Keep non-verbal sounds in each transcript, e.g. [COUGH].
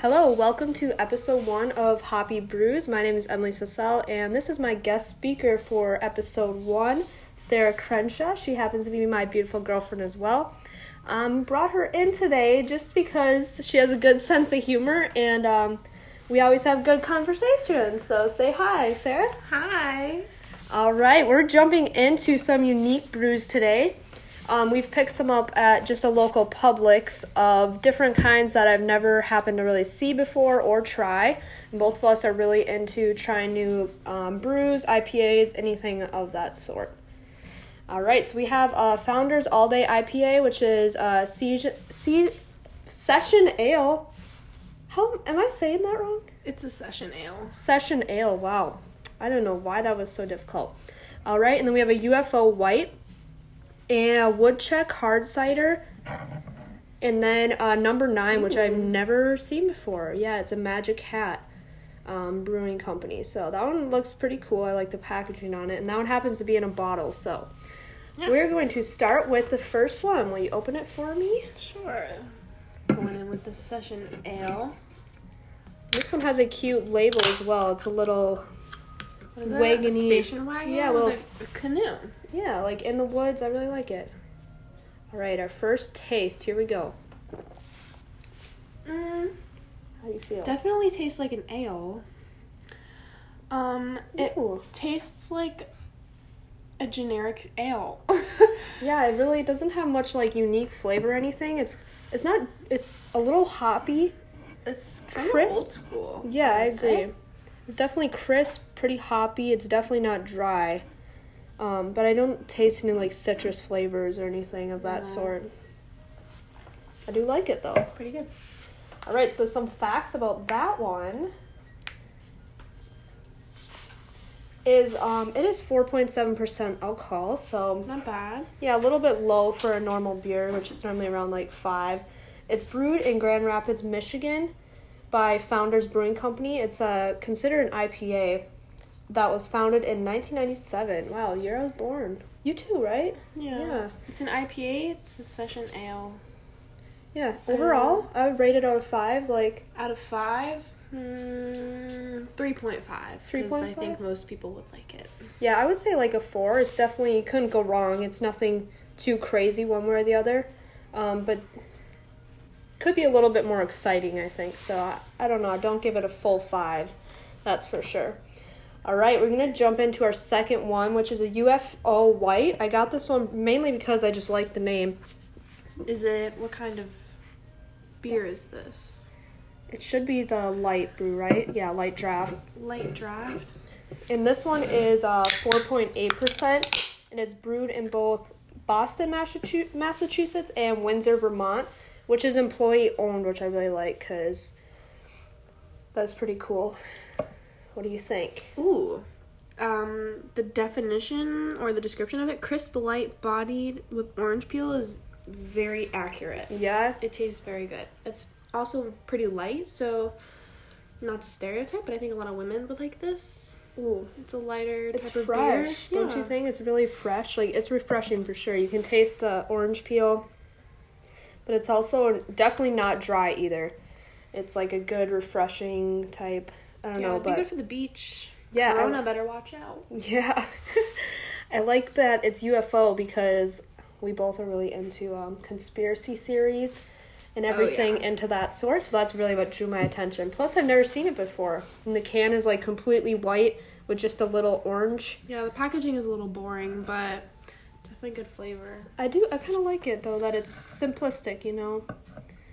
Hello, welcome to episode one of Hoppy Brews. My name is Emily Sassel, and this is my guest speaker for episode one, Sara Crenshaw. She happens to be my beautiful girlfriend as well. Um, brought her in today just because she has a good sense of humor, and um, we always have good conversations. So say hi, Sara. Hi. All right, we're jumping into some unique brews today. Um, we've picked some up at just a local Publix of different kinds that I've never happened to really see before or try. And both of us are really into trying new um, brews, IPAs, anything of that sort. All right, so we have uh, Founders All Day IPA, which is uh, siege, siege, Session Ale. How am I saying that wrong? It's a session ale. Session Ale. Wow, I don't know why that was so difficult. All right, and then we have a UFO White and a woodchuck hard cider and then uh, number nine which i've never seen before. Yeah it's a magic hat um, brewing company. So that one looks pretty cool. I like the packaging on it. And that one happens to be in a bottle. So Yeah. we're going to start with the first one. Will you open it for me? Sure. Going in with the session ale. this one has a cute label as well. It's a little What is that? A Wagony- station wagon? Yeah, well, a- s- a canoe. yeah like in the woods i really like it all right our first taste here we go Mm, how do you feel definitely tastes like an ale. Um, it Ooh. tastes like a generic ale. [LAUGHS] Yeah, it really doesn't have much like unique flavor or anything. It's it's not it's a little hoppy. it's kind Crisp. of old school. Yeah, I I'd say. It's definitely crisp, pretty hoppy. It's definitely not dry. Um, but I don't taste any like citrus flavors or anything of that No. sort. I do like it though. It's pretty good. All right, so some facts about that one is um it is 4.7% alcohol, so Not bad. Yeah, a little bit low for a normal beer, which is normally around like five. It's brewed in Grand Rapids, Michigan, by Founders Brewing Company. It's uh, considered an IPA that was founded in 1997. Wow, year I was born. You too, right? Yeah. Yeah. It's an IPA. It's a session ale. Yeah. Overall, I would rate it out of five. Like, Out of five, mm, 3.5. Because I think most people would like it. yeah, I would say like a four. It's definitely couldn't go wrong. It's nothing too crazy one way or the other, um, but could be a little bit more exciting. I think so. I, I don't know. I don't give it a full five. That's for sure. All right, we're gonna jump into our second one, which is a UFO white. I got this one mainly because I just like the name. Is it, what kind of beer is this? It should be the light brew, right? Yeah, light draft. Light draft? And this one is uh, 4.8%, and it's brewed in both Boston, Massachusetts, and Windsor, Vermont, which is employee owned, which I really like because that's pretty cool. What do you think? Ooh. Um, the definition or the description of it, crisp, light bodied with orange peel, is very accurate. Yeah, It tastes very good. It's also pretty light, so not to stereotype, but I think a lot of women would like this. ooh, It's a lighter it's type of fresh, don't you think? It's really fresh. Like it's refreshing for sure. You can taste the orange peel, but it's also definitely not dry either. It's like a good refreshing type. I don't Yeah, know, it'd be good for the beach. yeah, I- Corona better watch out. Yeah. [LAUGHS] I like that it's UFO because we both are really into um, conspiracy theories and Oh, everything yeah. into that sort. So that's really what drew my attention. Plus, I've never seen it before. And the can is like completely white with just a little orange. Yeah, the packaging is a little boring, but definitely good flavor. I do. I kind of like it though that it's simplistic. You know.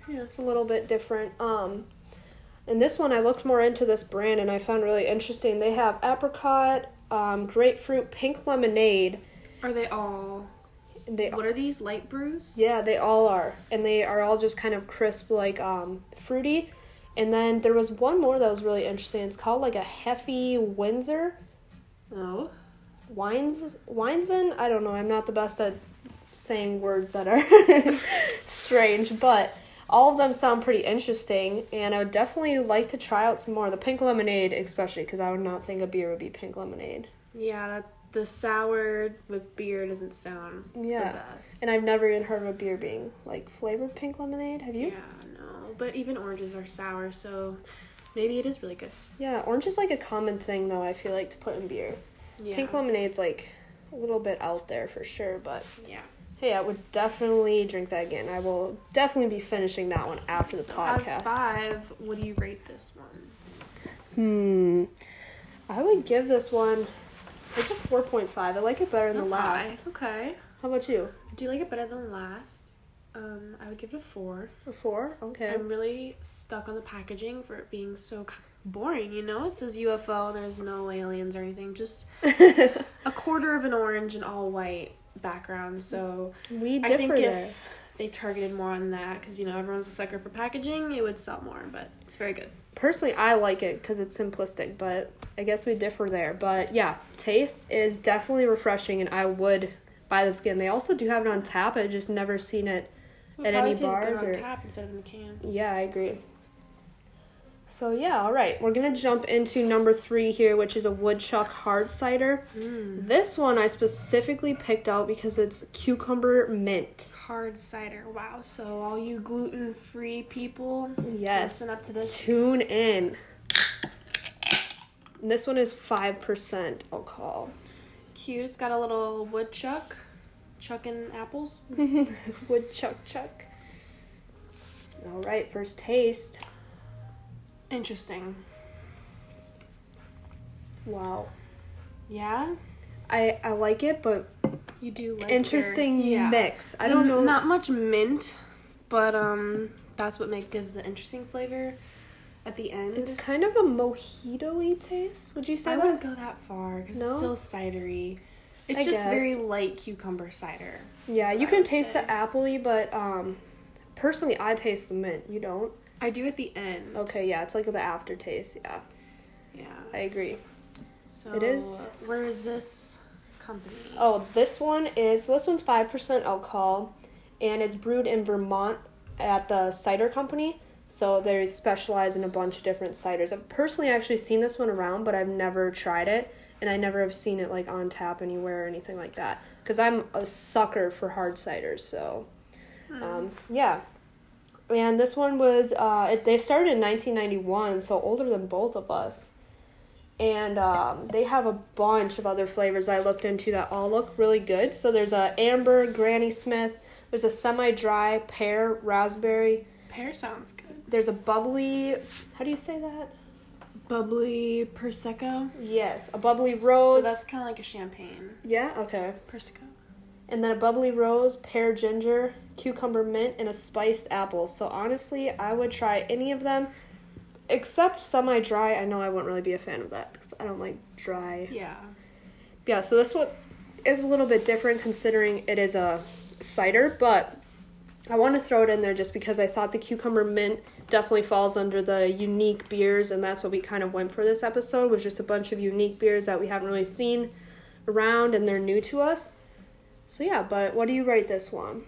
Yeah. It's a little bit different. Um, and this one, I looked more into this brand and I found really interesting. They have apricot, um, grapefruit, pink lemonade. Are they all? They What are these light brews? Yeah, they all are. And they are all just kind of crisp, like um, fruity. And then there was one more that was really interesting. It's called like a Heffy Windsor. Oh. Wines Winesen? I don't know. I'm not the best at saying words that are [LAUGHS] strange, but all of them sound pretty interesting. And I would definitely like to try out some more. The pink lemonade, especially, because I would not think a beer would be pink lemonade. Yeah, that the sour with beer doesn't sound Yeah. the best. And I've never even heard of a beer being like flavored pink lemonade. Have you? Yeah, no. but even oranges are sour, so maybe it is really good. Yeah, orange is like a common thing though. I feel like to put in beer. Yeah. Pink lemonade's like a little bit out there for sure, but Yeah. hey, I would definitely drink that again. I will definitely be finishing that one after the So podcast. five, what do you rate this one? Hmm. I would give this one like a four point five. I like it better than That's the high. last. Okay. How about you? Do you like it better than the last? Um, I would give it a four. A four? Okay. I'm really stuck on the packaging for it being so boring. You know, it says UFO. There's no aliens or anything. Just [LAUGHS] a quarter of an orange and all white background. So we I differ think there. if they targeted more on that, because you know everyone's a sucker for packaging, it would sell more. But it's very good. Personally, I like it because it's simplistic, but I guess we differ there. But yeah, taste is definitely refreshing, and I would buy this again. They also do have it on tap. I've just never seen it. At any bars or- instead of in a can. Yeah, I agree. So yeah, all right. We're gonna jump into number three here, which is a woodchuck hard cider. Mm. This one I specifically picked out because it's cucumber mint. Hard cider. Wow. So all you gluten free people, Yes. listen up to this. Tune in. And this one is five percent alcohol. Cute. It's got a little woodchuck, chucking apples. [LAUGHS] [LAUGHS] Woodchuck chuck. Chuck. All right, first taste. Interesting. Wow. Yeah. I I like it, but You do like interesting yeah. mix. I don't know. Not much mint, but um, that's what make gives the interesting flavor at the end. It's kind of a mojito-y taste. Would you say I that? wouldn't go that far because No? it's still cidery. It's I just guess. very light cucumber cider. Yeah, you can taste say. the appley, but um, personally, I taste the mint. You don't? I do at the end. Okay, yeah, it's like the aftertaste. Yeah, Yeah. I agree. So It is- Where is this company? Oh, this one is so this one's five percent alcohol, and it's brewed in Vermont at the cider company. So they specialize in a bunch of different ciders. I've personally actually seen this one around, but I've never tried it, and I never have seen it like on tap anywhere or anything like that. Because I'm a sucker for hard ciders, so um, yeah. And this one was uh, it, they started in 1991, so older than both of us. And um, they have a bunch of other flavors I looked into that all look really good. So there's a amber, Granny Smith. There's a semi-dry pear, raspberry. Pear sounds good. There's a bubbly. How do you say that? Bubbly prosecco. Yes, a bubbly rose. So that's kind of like a champagne. yeah. Okay. Prosecco. And then a bubbly rose, pear ginger, cucumber mint, and a spiced apple. So honestly, I would try any of them, except semi-dry. I know I wouldn't really be a fan of that because I don't like dry. Yeah. Yeah, so this one is a little bit different considering it is a cider, but I want to throw it in there just because I thought the cucumber mint definitely falls under the unique beers, and that's what we kind of went for this episode was just a bunch of unique beers that we haven't really seen around and they're new to us. So yeah, but what do you rate this one?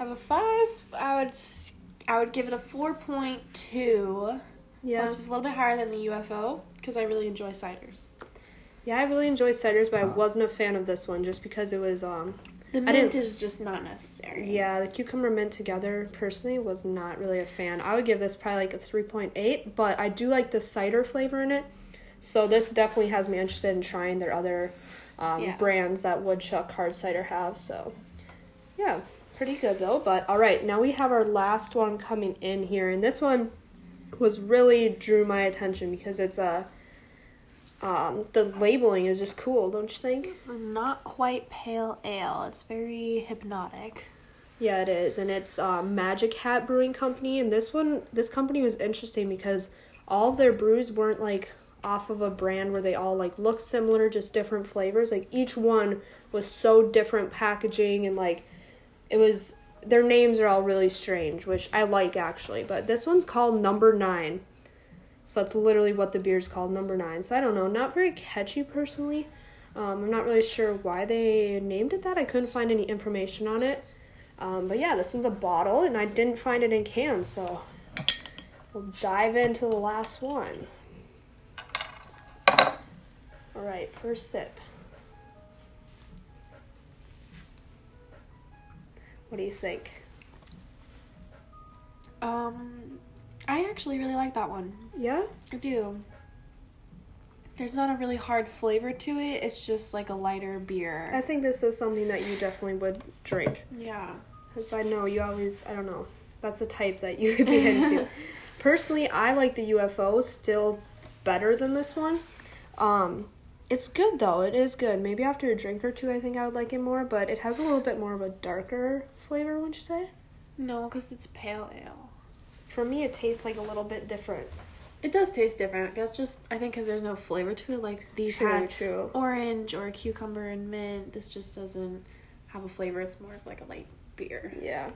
I have a five, I would I would give it a four point two, Yeah, which is a little bit higher than the UFO because I really enjoy ciders. yeah, I really enjoy ciders, but I wasn't a fan of this one just because it was um The mint is just not necessary. Yeah, the cucumber mint together personally was not really a fan. I would give this probably like a 3.8, but I do like the cider flavor in it. So this definitely has me interested in trying their other um, Yeah. brands that Woodchuck Hard Cider have. So yeah, pretty good though. But all right, now we have our last one coming in here, and this one was really drew my attention because it's a um, the labeling is just cool, don't you think? Not quite pale ale. It's very hypnotic. Yeah, it is, and it's uh, Magic Hat Brewing Company, and this one, this company was interesting because all of their brews weren't like off of a brand where they all like look similar, just different flavors. Like each one was so different packaging, and like it was their names are all really strange, which I like actually. But this one's called Number Nine, so that's literally what the beer's called, Number Nine. So I don't know, not very catchy personally. Um, I'm not really sure why they named it that. I couldn't find any information on it. Um, but yeah, this one's a bottle, and I didn't find it in cans, so we'll dive into the last one. All right, first sip. What do you think? Um, I actually really like that one. Yeah? I do. There's not a really hard flavor to it. It's just like a lighter beer. I think this is something that you definitely would drink. yeah. Because I know you always, I don't know, that's a type that you could be into. [LAUGHS] Personally, I like the UFO still better than this one. Um, it's good though, it is good. Maybe after a drink or two, I think I would like it more, but it has a little bit more of a darker flavor, wouldn't you say? No, because it's pale ale. For me, it tastes like a little bit different. It does taste different. That's just I think because there's no flavor to it. Like these True, had true. orange or cucumber and mint. This just doesn't have a flavor. It's more of like a light beer. Yeah.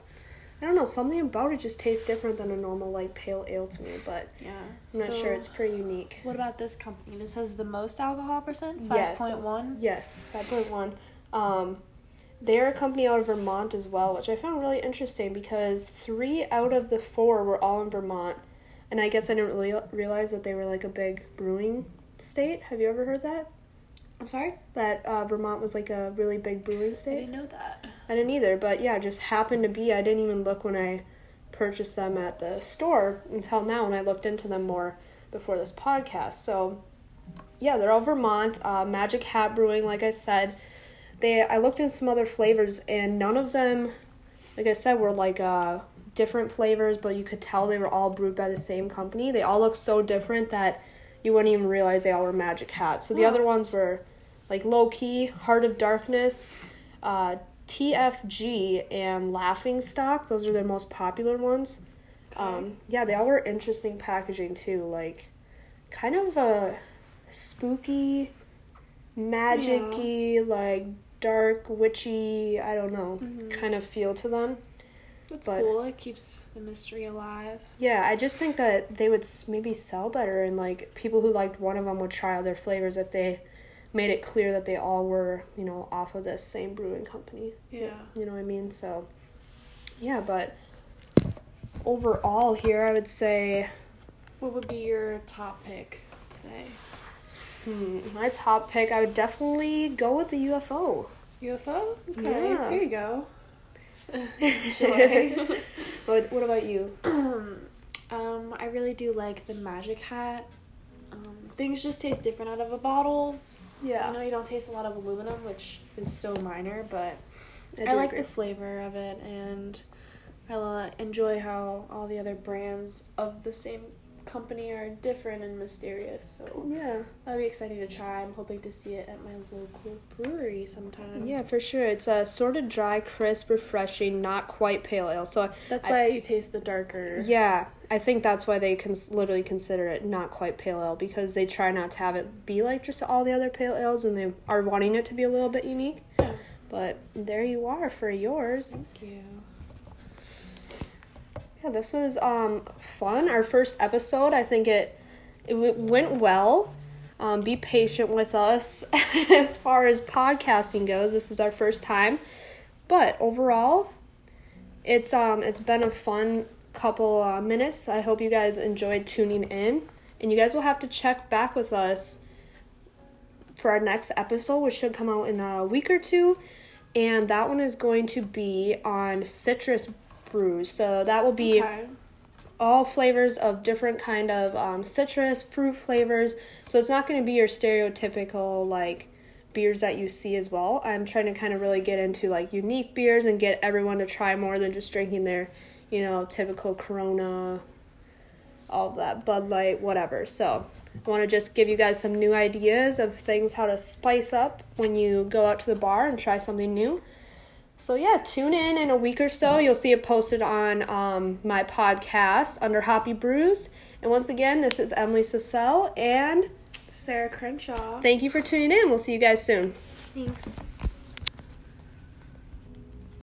I don't know, something about it just tastes different than a normal, like, pale ale to me, but Yeah. I'm not So, sure. It's pretty unique. What about this company? This has the most alcohol percent. Yes. Five point one. Yes, 5.1. Um, they're a company out of Vermont as well, which I found really interesting because three out of the four were all in Vermont. And I guess I didn't really realize that they were like a big brewing state. Have you ever heard that? I'm sorry. That uh, Vermont was like a really big brewing state. I didn't know that. I didn't either, but yeah, just happened to be. I didn't even look when I purchased them at the store until now when I looked into them more before this podcast. So, yeah, they're all Vermont. Uh, Magic Hat Brewing, like I said. They I looked into some other flavors and none of them, like I said, were like uh, different flavors, but you could tell they were all brewed by the same company. They all look so different that you wouldn't even realize they all were Magic Hat. So the other ones were like Low Key, Heart of Darkness, uh, TFG, and Laughing Stock. Those are their most popular ones. Um, yeah, they all were interesting packaging too. Like, kind of a spooky, magic-y, like dark, witchy, I don't know, Mhm. kind of feel to them. That's but- cool. It keeps the mystery alive. Yeah, I just think that they would maybe sell better, and like people who liked one of them would try other flavors if they made it clear that they all were, you know, off of this same brewing company. Yeah. You know what I mean? So, yeah, but overall, here I would say What would be your top pick today? Hmm, my top pick, I would definitely go with the UFO. UFO. Okay. Yeah. Here you go. [LAUGHS] [LAUGHS] what, what about you? [CLEARS THROAT] um, I really do like the Magic Hat. Um, things just taste different out of a bottle. Yeah. I know you don't taste a lot of aluminum, which is so minor, but I, do like agree. the flavor of it, and I enjoy how all the other brands of the same company are different and mysterious. So Yeah. I'll be excited to try. I'm hoping to see it at my local brewery sometime. Yeah, for sure. It's a sort of dry, crisp, refreshing, not quite pale ale. So That's I- why you taste the darker. Yeah, I think that's why they cons- literally consider it not quite pale ale because they try not to have it be like just all the other pale ales and they are wanting it to be a little bit unique. Yeah. But there you are for yours. Thank you. Yeah, this was um fun. Our first episode, I think it it went well. Um, be patient with us [LAUGHS] as far as podcasting goes. This is our first time, but overall, it's um it's been a fun couple uh, minutes. I hope you guys enjoyed tuning in, and you guys will have to check back with us for our next episode, which should come out in a week or two, and that one is going to be on citrus brews. So that will be Okay. all flavors of different kind of um, citrus fruit flavors so it's not going to be your stereotypical like beers that you see as well i'm trying to kind of really get into like unique beers and get everyone to try more than just drinking their you know typical corona all that bud light whatever so i want to just give you guys some new ideas of things how to spice up when you go out to the bar and try something new so yeah, tune in in a week or so. You'll see it posted on um, my podcast under Hoppy Brews. And once again, this is Emily Sassell, and Sara Crenshaw. thank you for tuning in. We'll see you guys soon. Thanks.